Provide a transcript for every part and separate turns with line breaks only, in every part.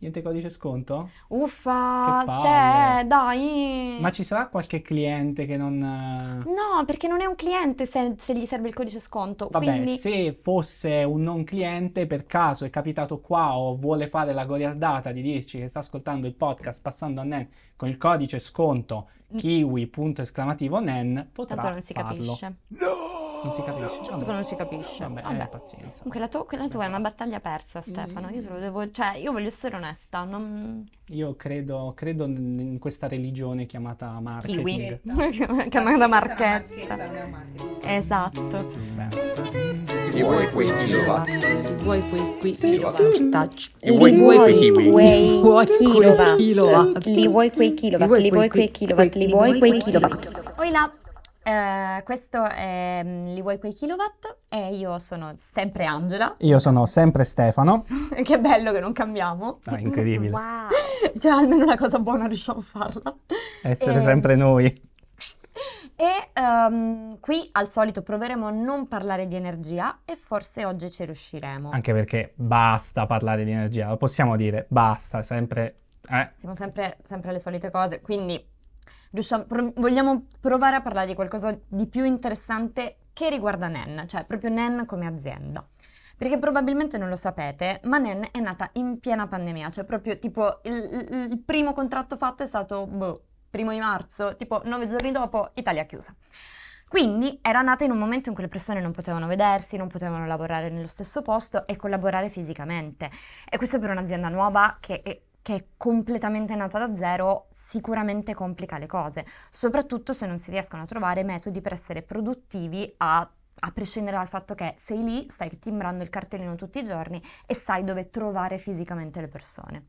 Niente codice sconto?
Uffa, ste, dai.
Ma ci sarà qualche cliente che non... eh,
No, perché non è un cliente se, se gli serve il codice sconto.
Vabbè,
Quindi
se fosse un non cliente, per caso è capitato qua o vuole fare la goliardata di dirci che sta ascoltando il podcast passando a NEN con il codice sconto kiwi punto esclamativo NEN, potrà
tanto non si
farlo.
capisce.
Non si capisce.
Certo
Vabbè.
che non si capisce.
Vabbè,
Vabbè.
eh, pazienza.
Comunque la, tua- quella tua è una battaglia persa, Stefano. Io te lo devo, cioè, io voglio essere onesta. Non...
Io credo, credo in questa religione chiamata
Kiwi.
marketing.
Chiamata
Marchetta.
marchetta. Esatto.
Beh,
Li vuoi quei kilowatt?
Li vuoi quei
Kilowatt.
Li
vuoi quei kiwi?
Li vuoi quei
kilowatt.
kilowatt?
Li vuoi quei kilowatt? Li vuoi quei kilowatt? Li vuoi quei kilowatt? Oi là. Eh, questo è mm, Li vuoi quei kilowatt? E io sono sempre Angela.
Io sono sempre Stefano.
che bello che non cambiamo.
Ah, incredibile.
Wow. Cioè, almeno una cosa buona riusciamo a farla.
Essere
Eh,
sempre noi.
E ehm, qui al solito proveremo a non parlare di energia e forse oggi ci riusciremo.
Anche perché basta parlare di energia, lo possiamo dire, basta, sempre... Eh,
Siamo sempre, sempre le solite cose, quindi riusciamo- pro- vogliamo provare a parlare di qualcosa di più interessante che riguarda NEN, cioè proprio NEN come azienda. Perché probabilmente non lo sapete, ma NEN è nata in piena pandemia, cioè proprio tipo il, il- primo contratto fatto è stato, boh, primo di marzo, tipo nove giorni dopo, Italia chiusa. Quindi era nata in un momento in cui le persone non potevano vedersi, non potevano lavorare nello stesso posto e collaborare fisicamente. E questo per un'azienda nuova che è, che è completamente nata da zero sicuramente complica le cose, soprattutto se non si riescono a trovare metodi per essere produttivi a, a prescindere dal fatto che sei lì, stai timbrando il cartellino tutti i giorni e sai dove trovare fisicamente le persone.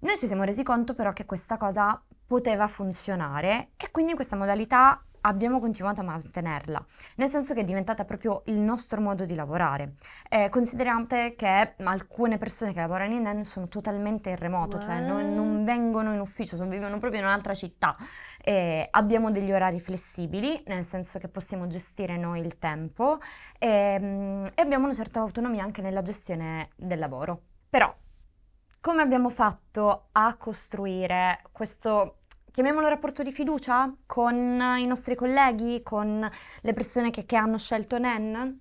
Noi ci siamo resi conto però che questa cosa poteva funzionare e quindi questa modalità abbiamo continuato a mantenerla, nel senso che è diventata proprio il nostro modo di lavorare. Eh, considerate che alcune persone che lavorano in NEN sono totalmente in remoto, cioè non, non vengono in ufficio, sono- vivono proprio in un'altra città. Eh, abbiamo degli orari flessibili, nel senso che possiamo gestire noi il tempo ehm, e abbiamo una certa autonomia anche nella gestione del lavoro. Però come abbiamo fatto a costruire questo, chiamiamolo rapporto di fiducia con i nostri colleghi, con le persone che, che hanno scelto NEN?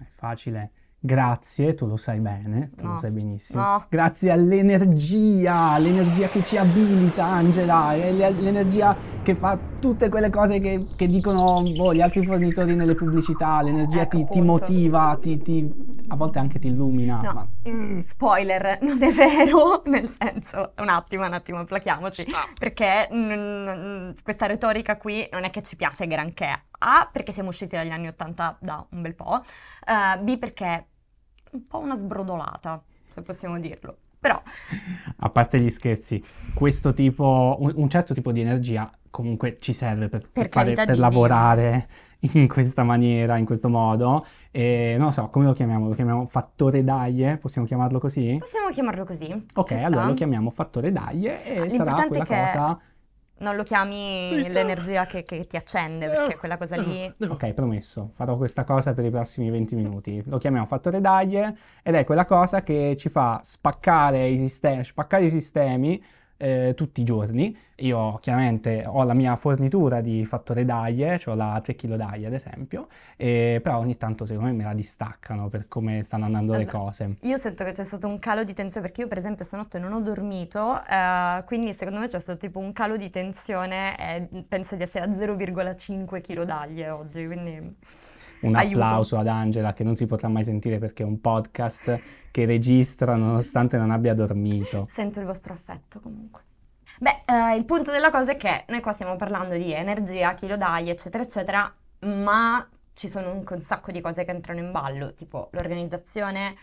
è facile. Grazie, tu lo sai bene, tu
No.
lo sai benissimo.
No.
Grazie all'energia, l'energia che ci abilita, Angela, l'energia che fa tutte quelle cose che, che dicono boh, gli altri fornitori nelle pubblicità, l'energia
Ecco,
ti, ti motiva, ti, ti- a volte anche ti illumina.
No,
ma-
mm, spoiler, non è vero, nel senso, un attimo, un attimo, plachiamoci, perché mm, mm, questa retorica qui non è che ci piace granché. A, perché siamo usciti dagli anni Ottanta da un bel po', eh, B, perché è un po' una sbrodolata, se possiamo dirlo. Però,
A parte gli scherzi, questo tipo, un, un certo tipo di energia comunque ci serve per, per fare- per lavorare in questa maniera, in questo modo. E non so, come lo chiamiamo? Lo chiamiamo fattore DAIE? Possiamo chiamarlo così?
possiamo chiamarlo così.
Ok, allora lo chiamiamo fattore DAIE e sarà
L'importante
quella
è che-
cosa...
Non lo chiami l'energia che, che ti accende, perché quella cosa lì...
Ok, promesso, farò questa cosa per i prossimi 20 minuti. Lo chiamiamo fattore DAIE ed è quella cosa che ci fa spaccare i sistemi, spaccare i sistemi eh, tutti i giorni. Io chiaramente ho la mia fornitura di fattore DAIE, cioè la 3 kg DAIE ad esempio, e però ogni tanto secondo me me la distaccano per come stanno andando le cose.
Io sento che c'è stato un calo di tensione perché io per esempio stanotte non ho dormito, eh, quindi secondo me c'è stato tipo un calo di tensione e penso di essere a 0,5 kg d'aglie oggi, quindi
Un
Aiuto.
applauso ad Angela che non si potrà mai sentire perché è un podcast che registra nonostante non abbia dormito.
sento il vostro affetto comunque. Beh, eh, il punto della cosa è che noi qua stiamo parlando di energia, chilo d'aglie, eccetera, eccetera, ma ci sono un, un sacco di cose che entrano in ballo, tipo l'organizzazione,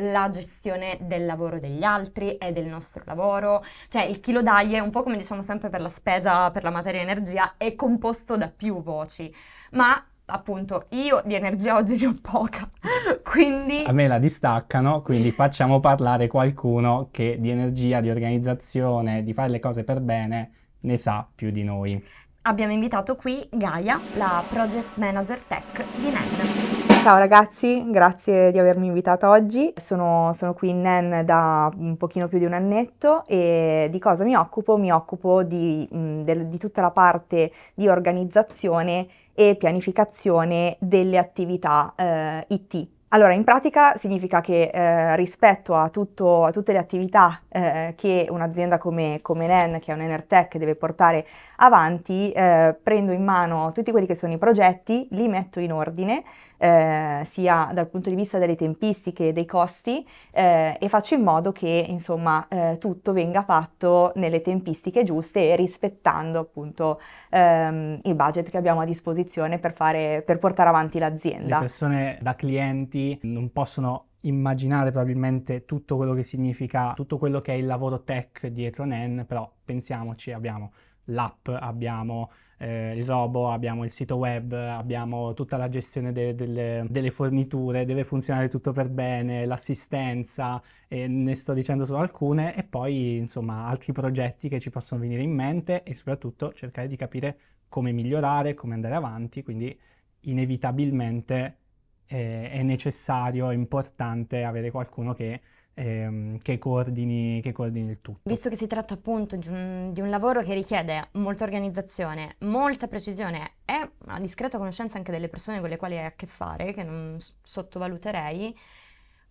la gestione del lavoro degli altri e del nostro lavoro. Cioè il chilo d'aglie, un po' come diciamo sempre per la spesa per la materia energia, è composto da più voci, ma appunto io di energia oggi ne ho poca, quindi...
A me la distaccano, quindi facciamo parlare qualcuno che di energia, di organizzazione, di fare le cose per bene ne sa più di noi.
Abbiamo invitato qui Gaia, la project manager tech di NEN.
Ciao ragazzi, grazie di avermi invitata oggi. Sono, sono qui in NEN da un pochino più di un annetto e di cosa mi occupo? Mi occupo di, mh, del- di tutta la parte di organizzazione e pianificazione delle attività eh, IT. Allora, in pratica significa che eh, rispetto a, tutto- a tutte le attività eh, che un'azienda come, come NEN, che è un Enertech, deve portare avanti, eh, prendo in mano tutti quelli che sono i progetti, li metto in ordine, eh, sia dal punto di vista delle tempistiche e dei costi, eh, e faccio in modo che insomma eh, tutto venga fatto nelle tempistiche giuste e rispettando appunto ehm, il budget che abbiamo a disposizione per, fare, per portare avanti
Le
l'azienda.
persone da clienti non possono immaginare probabilmente tutto quello che significa, tutto quello che è il lavoro tech dietro NEN, però pensiamoci, abbiamo l'app, abbiamo eh, il robo, abbiamo il sito web, abbiamo tutta la gestione de- delle, delle forniture, deve funzionare tutto per bene, l'assistenza, e ne sto dicendo solo alcune, e poi insomma altri progetti che ci possono venire in mente e soprattutto cercare di capire come migliorare, come andare avanti, quindi inevitabilmente eh, è necessario, è importante avere qualcuno che, ehm, che coordini, che coordini il tutto.
Visto che si tratta appunto di un, di un lavoro che richiede molta organizzazione, molta precisione e una discreta conoscenza anche delle persone con le quali hai a che fare, che non s- sottovaluterei,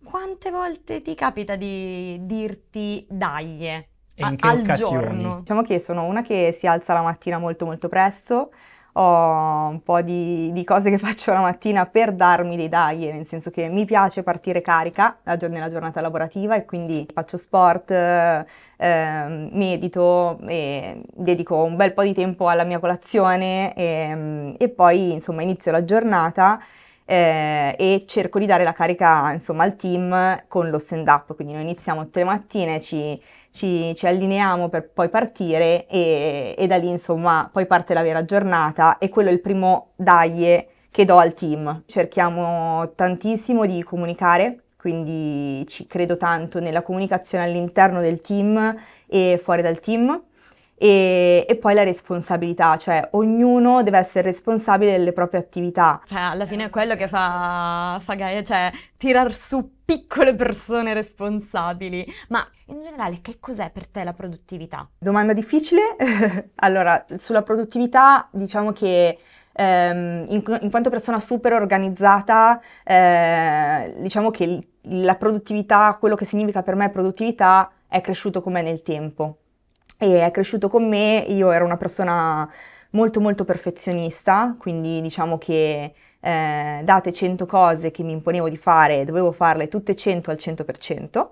quante volte ti capita di dirti dai
E
a-
in che
al
occasioni?
giorno?
Diciamo che sono una che si alza la mattina molto molto presto, ho un po' di, di cose che faccio la mattina per darmi dei dai, nel senso che mi piace partire carica nella giornata lavorativa e quindi faccio sport, eh, ehm, medito e dedico un bel po' di tempo alla mia colazione e, e poi insomma inizio la giornata eh, e cerco di dare la carica insomma al team con lo stand up, quindi noi iniziamo tutte le mattine, ci, ci- ci allineiamo per poi partire e, e da lì insomma poi parte la vera giornata e quello è il primo dai che do al team. Cerchiamo tantissimo di comunicare, quindi ci credo tanto nella comunicazione all'interno del team e fuori dal team. E, e poi la responsabilità, cioè ognuno deve essere responsabile delle proprie attività.
Cioè, alla fine è quello che fa, fa Gaia, cioè tirar su piccole persone responsabili. Ma in generale, che cos'è per te la produttività?
Domanda difficile. Allora, sulla produttività, diciamo che ehm, in, in quanto persona super organizzata, eh, diciamo che la produttività, quello che significa per me produttività, è cresciuto con me nel tempo. E è cresciuto con me, io ero una persona molto molto perfezionista, quindi diciamo che eh, date 100 cose che mi imponevo di fare, dovevo farle tutte 100 al 100%.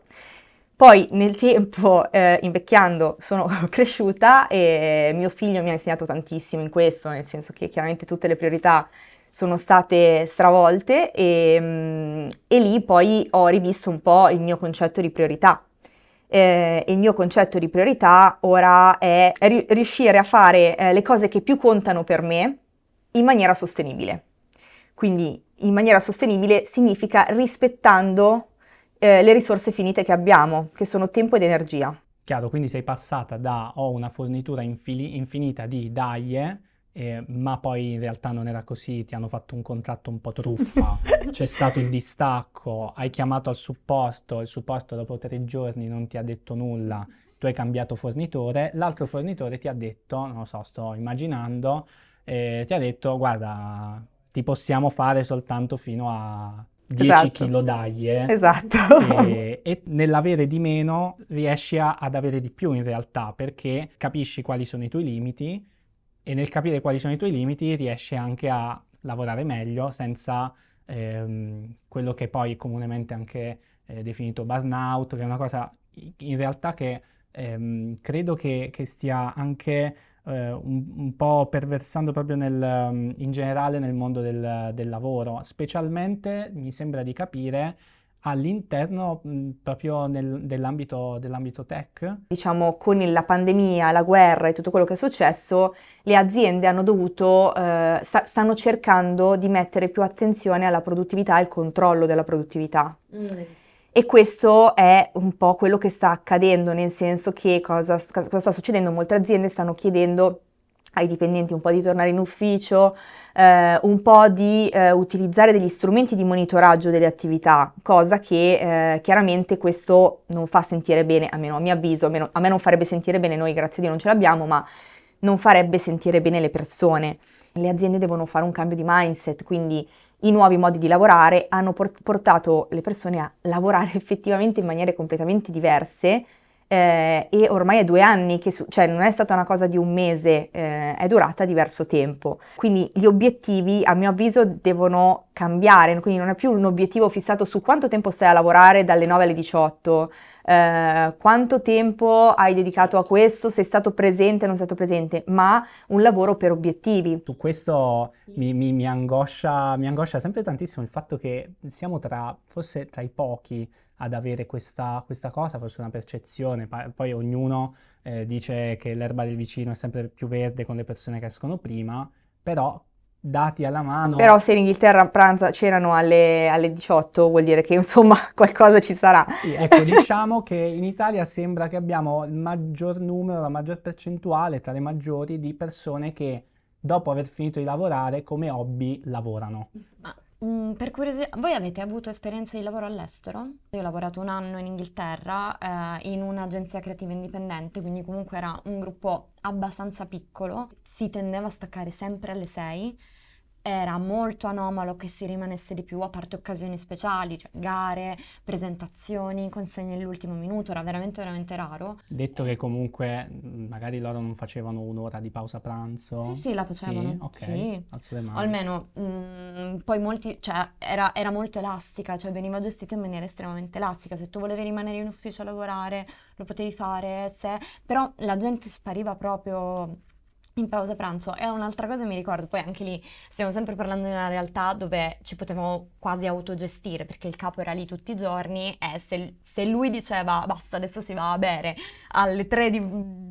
Poi nel tempo, eh, invecchiando, sono cresciuta e mio figlio mi ha insegnato tantissimo in questo, nel senso che chiaramente tutte le priorità sono state stravolte e, mm, e lì poi ho rivisto un po' il mio concetto di priorità. Eh, il mio concetto di priorità ora è ri- riuscire a fare eh, le cose che più contano per me in maniera sostenibile. Quindi in maniera sostenibile significa rispettando eh, le risorse finite che abbiamo, che sono tempo ed energia.
Chiaro, quindi sei passata da ho una fornitura infili- infinita di daie, eh, ma poi in realtà non era così, ti hanno fatto un contratto un po' truffa, c'è stato il distacco, hai chiamato al supporto, il supporto dopo tre giorni non ti ha detto nulla, tu hai cambiato fornitore, l'altro fornitore ti ha detto, non lo so, sto immaginando, eh, ti ha detto guarda, ti possiamo fare soltanto fino a 10
Esatto.
kg daie.
Esatto.
E, e nell'avere di meno riesci a- ad avere di più in realtà perché capisci quali sono i tuoi limiti e nel capire quali sono i tuoi limiti riesci anche a lavorare meglio senza ehm, quello che poi comunemente anche eh, definito burnout, che è una cosa in realtà che ehm, credo che, che stia anche eh, un, un po' perversando proprio nel, um, in generale nel mondo del, del lavoro, specialmente mi sembra di capire all'interno mh, proprio nel- dell'ambito, dell'ambito tech.
diciamo, con la pandemia, la guerra e tutto quello che è successo, le aziende hanno dovuto, eh, sta- stanno cercando di mettere più attenzione alla produttività e al controllo della produttività. E questo è un po' quello che sta accadendo, nel senso che cosa, cosa sta succedendo? Molte aziende stanno chiedendo ai dipendenti un po' di tornare in ufficio, eh, un po' di eh, utilizzare degli strumenti di monitoraggio delle attività, cosa che eh, chiaramente questo non fa sentire bene, almeno a mio avviso, almeno a me non farebbe sentire bene, noi grazie a Dio non ce l'abbiamo, ma non farebbe sentire bene le persone. Le aziende devono fare un cambio di mindset, quindi i nuovi modi di lavorare hanno por- portato le persone a lavorare effettivamente in maniere completamente diverse eh, e ormai è due anni che, su- cioè non è stata una cosa di un mese, eh, è durata diverso tempo. Quindi gli obiettivi, a mio avviso, devono cambiare, quindi non è più un obiettivo fissato su quanto tempo stai a lavorare dalle 9 alle 18, eh, quanto tempo hai dedicato a questo, sei stato presente o non sei stato presente, ma un lavoro per obiettivi.
Su questo mi, mi- mi angoscia, mi angoscia sempre tantissimo il fatto che siamo tra, forse tra i pochi ad avere questa, questa cosa, forse una percezione, poi ognuno eh, dice che l'erba del vicino è sempre più verde con le persone che escono prima, però dati alla mano...
Però se in Inghilterra pranza, cenano alle, alle 18 vuol dire che insomma qualcosa ci sarà.
Sì, ecco, diciamo che in Italia sembra che abbiamo il maggior numero, la maggior percentuale tra le maggiori di persone che dopo aver finito di lavorare come hobby lavorano.
Ma mm, per curiosità, voi avete avuto esperienze di lavoro all'estero? Io ho lavorato un anno in Inghilterra eh, in un'agenzia creativa indipendente, quindi comunque era un gruppo abbastanza piccolo, si tendeva a staccare sempre alle 6. Era molto anomalo che si rimanesse di più, a parte occasioni speciali, cioè gare, presentazioni, consegne all'ultimo minuto, era veramente veramente raro.
Detto che comunque mh, magari loro non facevano un'ora di pausa pranzo.
Sì, sì, la facevano.
Sì, ok,
Sì.
alzo le
O
mani.
almeno, mm, poi molti, cioè, era, era molto elastica, cioè veniva gestita in maniera estremamente elastica. Se tu volevi rimanere in ufficio a lavorare, lo potevi fare, se... però la gente spariva proprio in pausa pranzo. E un'altra cosa mi ricordo, poi anche lì stiamo sempre parlando di una realtà dove ci potevamo quasi autogestire, perché il capo era lì tutti i giorni e se, se lui diceva basta, adesso si va a bere alle 3 di-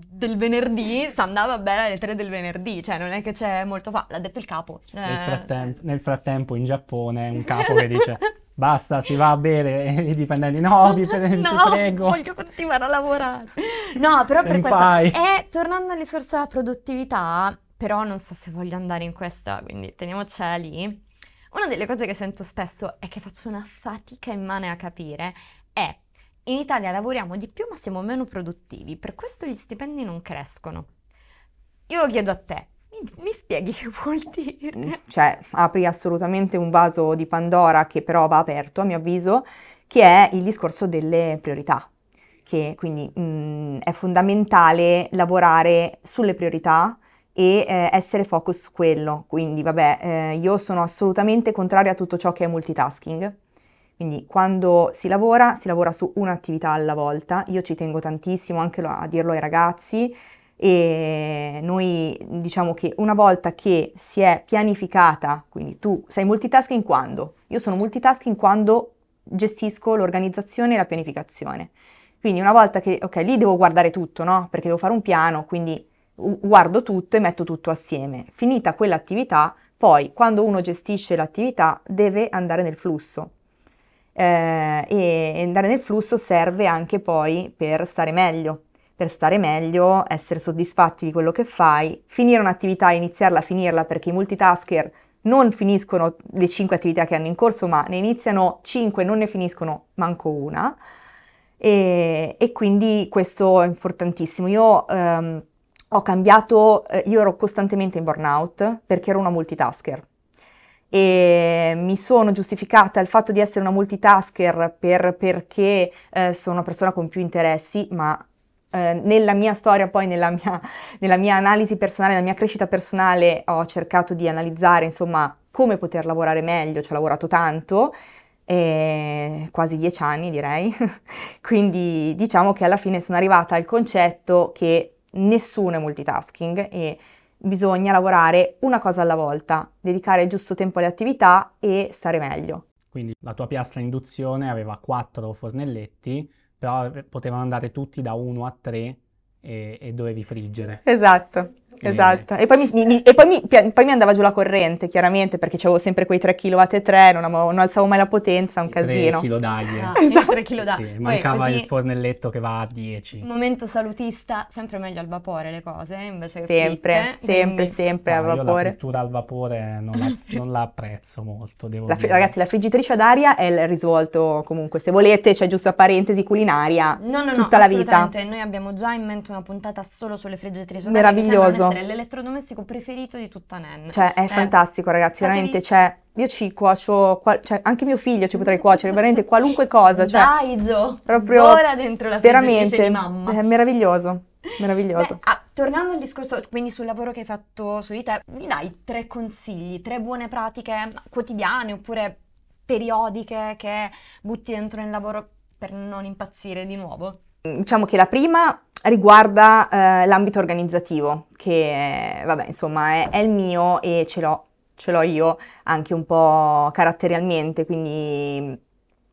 del venerdì, si andava a bere alle 3 del venerdì, cioè non è che c'è molto fa, l'ha detto il capo.
Nel
Eh,
frattempo, nel frattempo in Giappone un capo che dice basta, si va a bere i dipendenti no, vi pre- ti
No,
prego.
voglio continuare a lavorare. No, però per questo.
Senpai.
E tornando al discorso della produttività, però non so se voglio andare in questa, quindi teniamocela lì. Una delle cose che sento spesso e che faccio una fatica immane a capire è in Italia lavoriamo di più ma siamo meno produttivi, per questo gli stipendi non crescono. Io lo chiedo a te, mi, mi spieghi che vuol dire?
Cioè, apri assolutamente un vaso di Pandora che però va aperto, a mio avviso, che è il discorso delle priorità. Che quindi mh, è fondamentale lavorare sulle priorità e eh, essere focus su quello. Quindi, vabbè, eh, io sono assolutamente contraria a tutto ciò che è multitasking. Quindi quando si lavora, si lavora su un'attività alla volta. Io ci tengo tantissimo anche a dirlo ai ragazzi e noi diciamo che una volta che si è pianificata, quindi tu sei multitasking quando? Io sono multitasking quando gestisco l'organizzazione e la pianificazione. Quindi una volta che, ok, lì devo guardare tutto, no? Perché devo fare un piano, quindi guardo tutto e metto tutto assieme. Finita quell'attività, poi quando uno gestisce l'attività deve andare nel flusso. Eh, e andare nel flusso serve anche poi per stare meglio, per stare meglio, essere soddisfatti di quello che fai, finire un'attività, iniziarla, finirla, perché i multitasker non finiscono le 5 attività che hanno in corso, ma ne iniziano 5 non ne finiscono manco una. E, e quindi questo è importantissimo. Io ehm, ho cambiato, eh, io ero costantemente in burnout perché ero una multitasker e mi sono giustificata il fatto di essere una multitasker per- perché eh, sono una persona con più interessi, ma eh, nella mia storia, poi nella mia, nella mia analisi personale, nella mia crescita personale, ho cercato di analizzare, insomma, come poter lavorare meglio, ci ho lavorato tanto, eh, quasi dieci anni direi, quindi diciamo che alla fine sono arrivata al concetto che nessuno è multitasking e bisogna lavorare una cosa alla volta, dedicare il giusto tempo alle attività e stare meglio.
Quindi la tua piastra induzione aveva quattro fornelletti, però potevano andare tutti da 1 a 3 e, e dovevi friggere.
Esatto,
Eh.
esatto. E poi mi, mi- e poi mi- poi mi andava giù la corrente, chiaramente, perché avevo sempre quei 3 kW e 3, non, avevo- non alzavo mai la potenza, un
3
casino.
kg d'aglie.
Ah,
Esatto.
il 3 kg da.
Sì,
Poi
mancava
così,
il fornelletto che va a 10.
momento salutista, sempre meglio al vapore le cose, eh, invece
Sempre,
fritte,
sempre,
quindi-
sempre
No,
a
io la
vapore.
frittura al vapore non la, non la apprezzo molto, devo
La
dire.
ragazzi, la friggitrice ad aria è il risvolto, comunque, se volete, c'è giusto a parentesi culinaria,
No, no, no,
tutta la vita.
assolutamente. Noi abbiamo già in mente una puntata solo sulle friggitrici. che
Meraviglioso.
essere l'elettrodomestico preferito di tutta Nen.
Cioè, è
Eh,
fantastico, ragazzi,
fatevi-
veramente, cioè, io ci cuocio, qua- cioè, anche mio figlio ci potrei cuocere, veramente qualunque cosa, cioè,
Dai, Gio,
proprio,
vola dentro la friggitrice
veramente,
di mamma.
è meraviglioso, meraviglioso.
Beh, ah, tornando al discorso, quindi sul lavoro che hai fatto su di te, mi dai tre consigli, tre buone pratiche quotidiane oppure periodiche che butti dentro nel lavoro per non impazzire di nuovo?
Diciamo che la prima riguarda eh, l'ambito organizzativo, che vabbè, insomma è, è il mio e ce l'ho, ce l'ho io anche un po' caratterialmente, quindi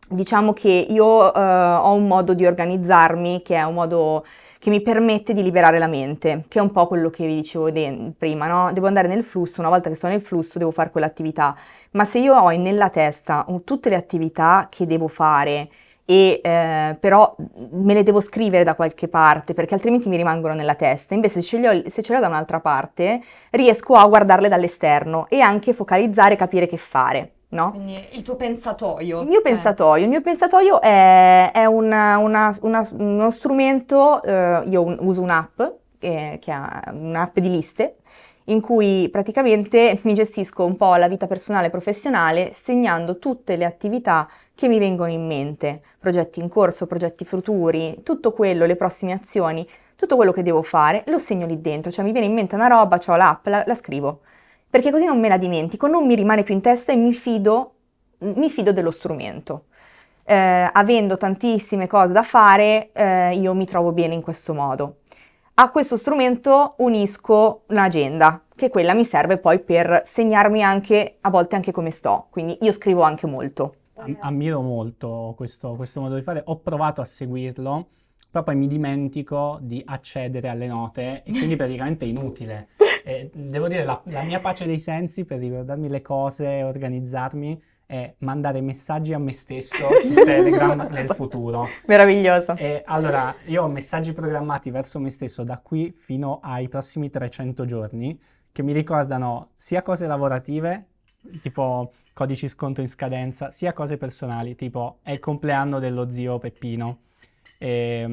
diciamo che io eh, ho un modo di organizzarmi che è un modo che mi permette di liberare la mente, che è un po' quello che vi dicevo de- prima, no? Devo andare nel flusso, una volta che sono nel flusso devo fare quell'attività, ma se io ho nella testa tutte le attività che devo fare e eh, però me le devo scrivere da qualche parte perché altrimenti mi rimangono nella testa. Invece se ce le ho, se ce le ho da un'altra parte riesco a guardarle dall'esterno e anche focalizzare e capire che fare, no?
Quindi il tuo pensatoio.
Il mio
Eh,
pensatoio, il mio pensatoio è, è una- una- una- uno strumento, eh, io un- uso un'app, che è un'app di liste, in cui praticamente mi gestisco un po' la vita personale e professionale segnando tutte le attività che mi vengono in mente, progetti in corso, progetti futuri, tutto quello, le prossime azioni, tutto quello che devo fare, lo segno lì dentro, cioè mi viene in mente una roba, ho l'app, la, la scrivo, perché così non me la dimentico, non mi rimane più in testa e mi fido, mi fido dello strumento. Eh, avendo tantissime cose da fare, eh, io mi trovo bene in questo modo. A questo strumento unisco un'agenda, che quella mi serve poi per segnarmi anche, a volte anche come sto, quindi io scrivo anche molto.
Am- Ammiro molto questo, questo modo di fare, ho provato a seguirlo, però poi mi dimentico di accedere alle note e quindi praticamente è inutile. E devo dire, la, la mia pace dei sensi per ricordarmi le cose, organizzarmi, è mandare messaggi a me stesso su Telegram nel futuro.
Meraviglioso.
E allora, io ho messaggi programmati verso me stesso da qui fino ai prossimi 300 giorni che mi ricordano sia cose lavorative, tipo codici sconto in scadenza, sia cose personali, tipo è il compleanno dello zio Peppino. E,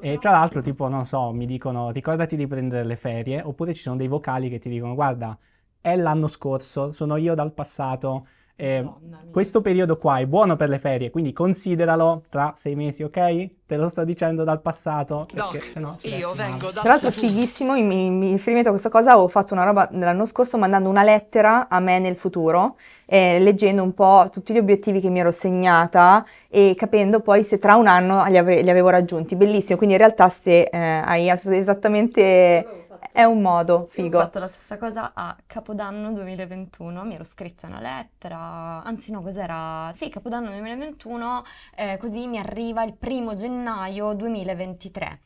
e tra l'altro, tipo, non so, mi dicono ricordati di prendere le ferie, oppure ci sono dei vocali che ti dicono guarda, è l'anno scorso, sono io dal passato. Eh, questo periodo qua è buono per le ferie, quindi consideralo tra sei mesi, ok? Te lo sto dicendo dal passato, perché sennò ci
Io
male.
vengo da
Tra l'altro fighissimo, in, in riferimento a questa cosa avevo fatto una roba l'anno scorso mandando una lettera a me nel futuro, eh, leggendo un po' tutti gli obiettivi che mi ero segnata e capendo poi se tra un anno li, avre- li avevo raggiunti. Bellissimo, quindi in realtà se eh, hai esattamente... È un modo
Io Ho
figo.
fatto la stessa cosa a Capodanno 2021, mi ero scritta una lettera, anzi no, cos'era? Sì, Capodanno 2021, eh, così mi arriva il primo gennaio 2023.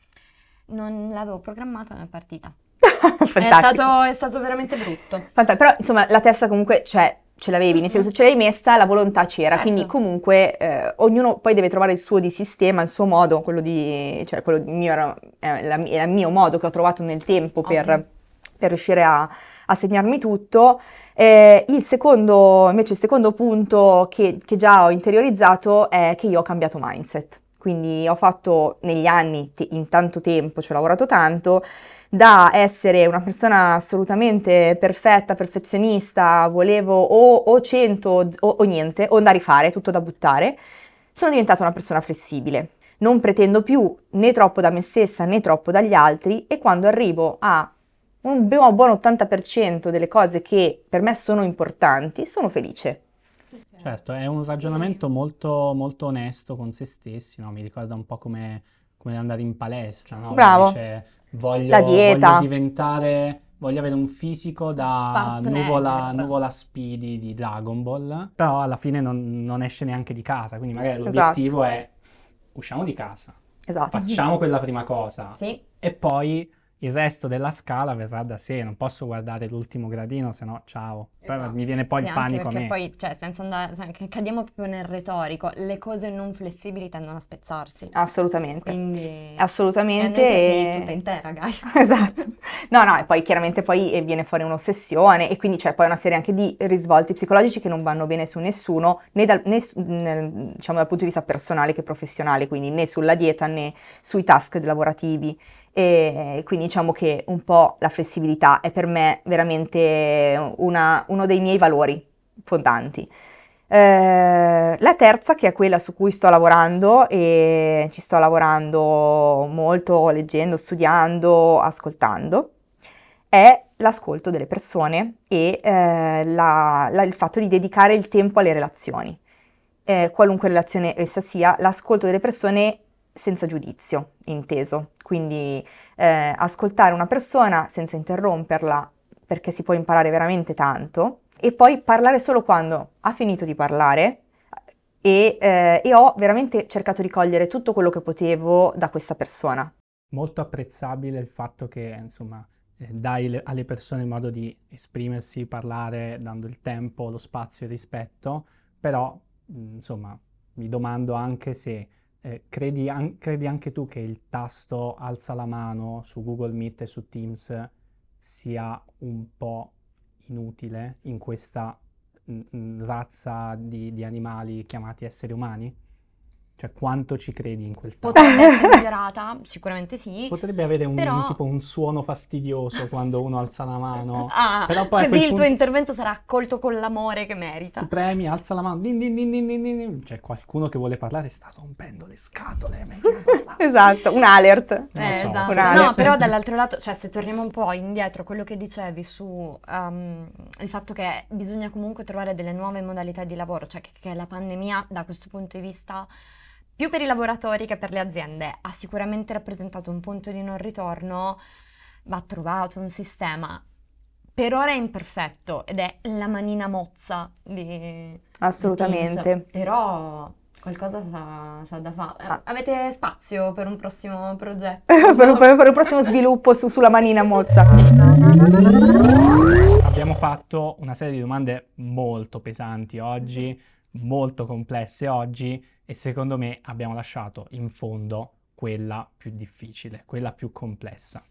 Non l'avevo programmata, ma è partita. È
Fantastico.
stato, è stato veramente brutto.
Fanta- però insomma la testa comunque c'è, ce l'avevi, nel senso ce l'hai messa, la volontà c'era,
Certo.
quindi comunque eh, ognuno poi deve trovare il suo di sistema, il suo modo, quello di, cioè quello di mio era, il mio modo che ho trovato nel tempo per,
Ovvio.
per riuscire a, a segnarmi tutto. Eh, il secondo, invece il secondo punto che, che già ho interiorizzato è che io ho cambiato mindset. Quindi ho fatto negli anni, in tanto tempo, ci ho lavorato tanto, da essere una persona assolutamente perfetta, perfezionista, volevo o, o 100 o, o niente, o da rifare, tutto da buttare, sono diventata una persona flessibile. Non pretendo più né troppo da me stessa né troppo dagli altri e quando arrivo a un buon buon 80% delle cose che per me sono importanti, sono felice.
Certo, è un ragionamento molto, molto onesto con se stessi, no? Mi ricorda un po' come, come andare in palestra, no?
Bravo.
dice, voglio,
La dieta.
voglio diventare, voglio avere un fisico da nuvola, nuvola Speedy di Dragon Ball, però alla fine non, non esce neanche di casa, quindi magari
Esatto.
l'obiettivo è usciamo di casa,
Esatto.
facciamo quella prima cosa
Sì,
e poi il resto della scala verrà da sé, non posso guardare l'ultimo gradino, se no ciao.
Esatto.
mi viene poi
Sì,
il
anche
panico a
perché
me.
poi, cioè, senza andare, che cadiamo proprio nel retorico, le cose non flessibili tendono a spezzarsi.
Assolutamente.
Quindi...
Assolutamente.
E a
e-
tutta intera, Gaia.
Esatto. No, no, e poi chiaramente poi eh, viene fuori un'ossessione e quindi c'è poi una serie anche di risvolti psicologici che non vanno bene su nessuno, né, dal, né diciamo dal punto di vista personale che professionale, quindi né sulla dieta né sui task lavorativi. E quindi diciamo che un po' la flessibilità è per me veramente una- uno dei miei valori fondanti. Eh, la terza, che è quella su cui sto lavorando e ci sto lavorando molto leggendo, studiando, ascoltando, è l'ascolto delle persone e eh, la- la- il fatto di dedicare il tempo alle relazioni. Eh, qualunque relazione essa sia, l'ascolto delle persone senza giudizio, inteso. Quindi eh, ascoltare una persona senza interromperla, perché si può imparare veramente tanto, e poi parlare solo quando ha finito di parlare e, eh, e ho veramente cercato di cogliere tutto quello che potevo da questa persona.
Molto apprezzabile il fatto che, insomma, eh, dai le- alle persone il modo di esprimersi, parlare, dando il tempo, lo spazio e il rispetto, però, mh, insomma, mi domando anche se eh, credi, an- credi anche tu che il tasto alza la mano su Google Meet e su Teams sia un po' inutile in questa mh, razza di, di animali chiamati esseri umani? Cioè, quanto ci credi in quel tasto?
Potrebbe essere migliorata, sicuramente sì.
Potrebbe avere un,
Però-
tipo un suono fastidioso quando uno alza la mano.
Ah,
Però poi
così il tuo
punto-
intervento sarà accolto con l'amore che merita.
Tu premi, alza la mano, din din din din din din. C'è qualcuno che vuole parlare, sta rompendo le scatole mentre parla.
Esatto, un alert.
Eh,
so,
esatto.
forse-
No, però dall'altro lato, cioè se torniamo un po' indietro quello che dicevi su um, il fatto che bisogna comunque trovare delle nuove modalità di lavoro, cioè che, che la pandemia da questo punto di vista, più per i lavoratori che per le aziende, ha sicuramente rappresentato un punto di non ritorno, va trovato un sistema. Per ora è imperfetto ed è la manina mozza di, di
Assolutamente.
Teams, però qualcosa sa, sa da fare.
Ah.
Avete spazio per un prossimo progetto?
per, per- per un prossimo sviluppo su- sulla manina mozza.
Abbiamo fatto una serie di domande molto pesanti oggi, molto complesse oggi e secondo me abbiamo lasciato in fondo quella più difficile, quella più complessa.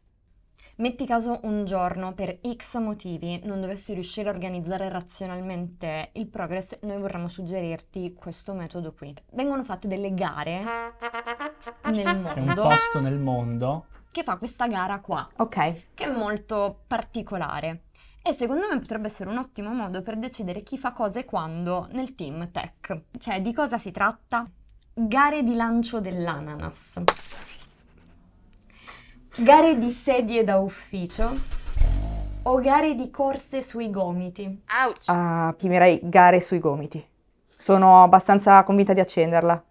Metti caso un giorno per X motivi non dovessi riuscire a organizzare razionalmente il progress, noi vorremmo suggerirti questo metodo qui. Vengono fatte delle gare nel
C'è un
mondo
posto nel mondo
che fa questa gara qua,
Ok,
che è molto particolare. E secondo me potrebbe essere un ottimo modo per decidere chi fa cosa e quando nel team tech. Cioè, di cosa si tratta? Gare di lancio dell'ananas. Gare di sedie da ufficio o gare di corse sui gomiti?
Ouch.
ah, chiamerei gare sui gomiti. Sono abbastanza convinta di accenderla.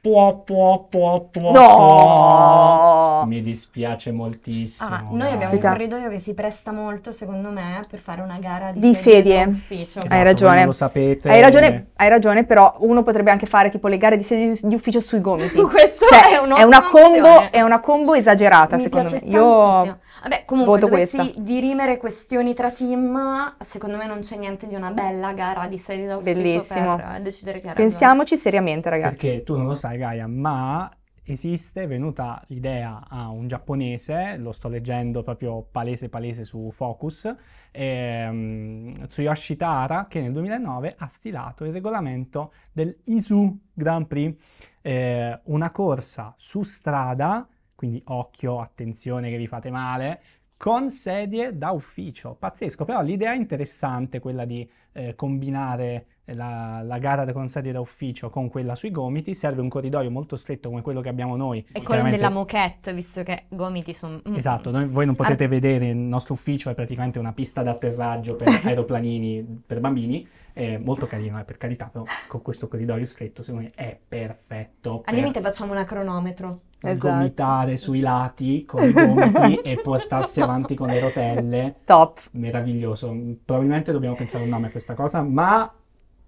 Può, può, può, può,
No!
Mi dispiace moltissimo.
Ah, noi abbiamo un
Aspetta.
corridoio che si presta molto, secondo me, per fare una gara di,
Di
sedie,
sedie.
Esatto,
Hai ragione.
lo sapete.
Hai ragione, hai ragione, però uno potrebbe anche fare tipo le gare di sedie di ufficio sui gomiti.
Questo
Cioè,
è
è una combo, è una combo esagerata,
Mi
secondo
piace
me. Io.
Vabbè, comunque
voto
dovessi
questa.
dirimere questioni tra team, secondo me non c'è niente di una bella gara di sedie da ufficio
Bellissimo.
per decidere chi ha ragione.
pensiamoci seriamente, ragazzi.
Perché tu non lo sai, Gaia, ma esiste, è venuta l'idea a un giapponese, lo sto leggendo proprio palese palese su Focus, ehm, Tsuyoshi Tara, che nel 2009 ha stilato il regolamento del Isu Grand Prix, eh, una corsa su strada, quindi occhio, attenzione che vi fate male, con sedie da ufficio. Pazzesco, però l'idea è interessante, quella di eh, combinare la, la gara con sedie da ufficio con quella sui gomiti. Serve un corridoio molto stretto come quello che abbiamo noi.
E quello della moquette, visto che gomiti sono... mm,
Esatto, noi- voi non potete vedere il nostro ufficio, è praticamente una pista d'atterraggio per aeroplanini per bambini, è molto carino, eh, per carità, però con questo corridoio stretto secondo me è perfetto
Al
per
limite facciamo un cronometro.
Esatto.
sgomitare sui lati con i gomiti e portarsi avanti con le rotelle.
Top.
Meraviglioso. Probabilmente dobbiamo pensare un nome a questa cosa, ma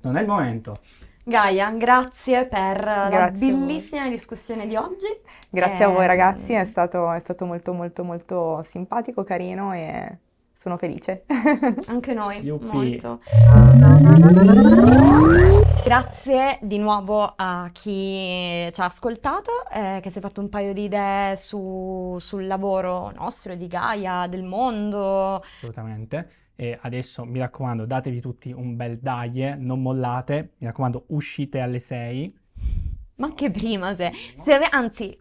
non è il momento.
Gaia, grazie per la
Grazie a voi.
bellissima discussione di oggi.
Grazie a voi
Ehm,
ragazzi, è stato, è stato molto molto molto simpatico, carino e sono felice.
Anche noi,
Yuppi.
molto. Grazie di nuovo a chi ci ha ascoltato, eh, che si è fatto un paio di idee su- sul lavoro nostro, di Gaia, del mondo.
Assolutamente. E adesso mi raccomando, datevi tutti un bel dai, non mollate. Mi raccomando, uscite alle 6.
Ma anche prima, se, se ave- anzi,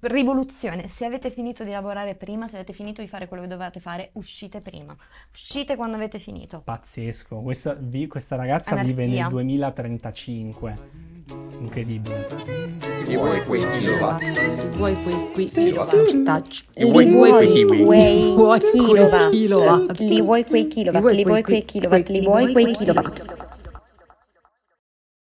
rivoluzione, se avete finito di lavorare prima, se avete finito di fare quello che dovevate fare, uscite prima. Uscite quando avete finito.
Pazzesco. Questa, vi- questa ragazza vive
Anarchia.
nel 2035. Incredibile.
Li vuoi quei kilowatt?
Li vuoi quei qui kilowatt? Touch.
Li vuoi quei
kilowatt. Li vuoi quei kilowatt?
Li vuoi
quei kilowatt? Li vuoi quei kilowatt?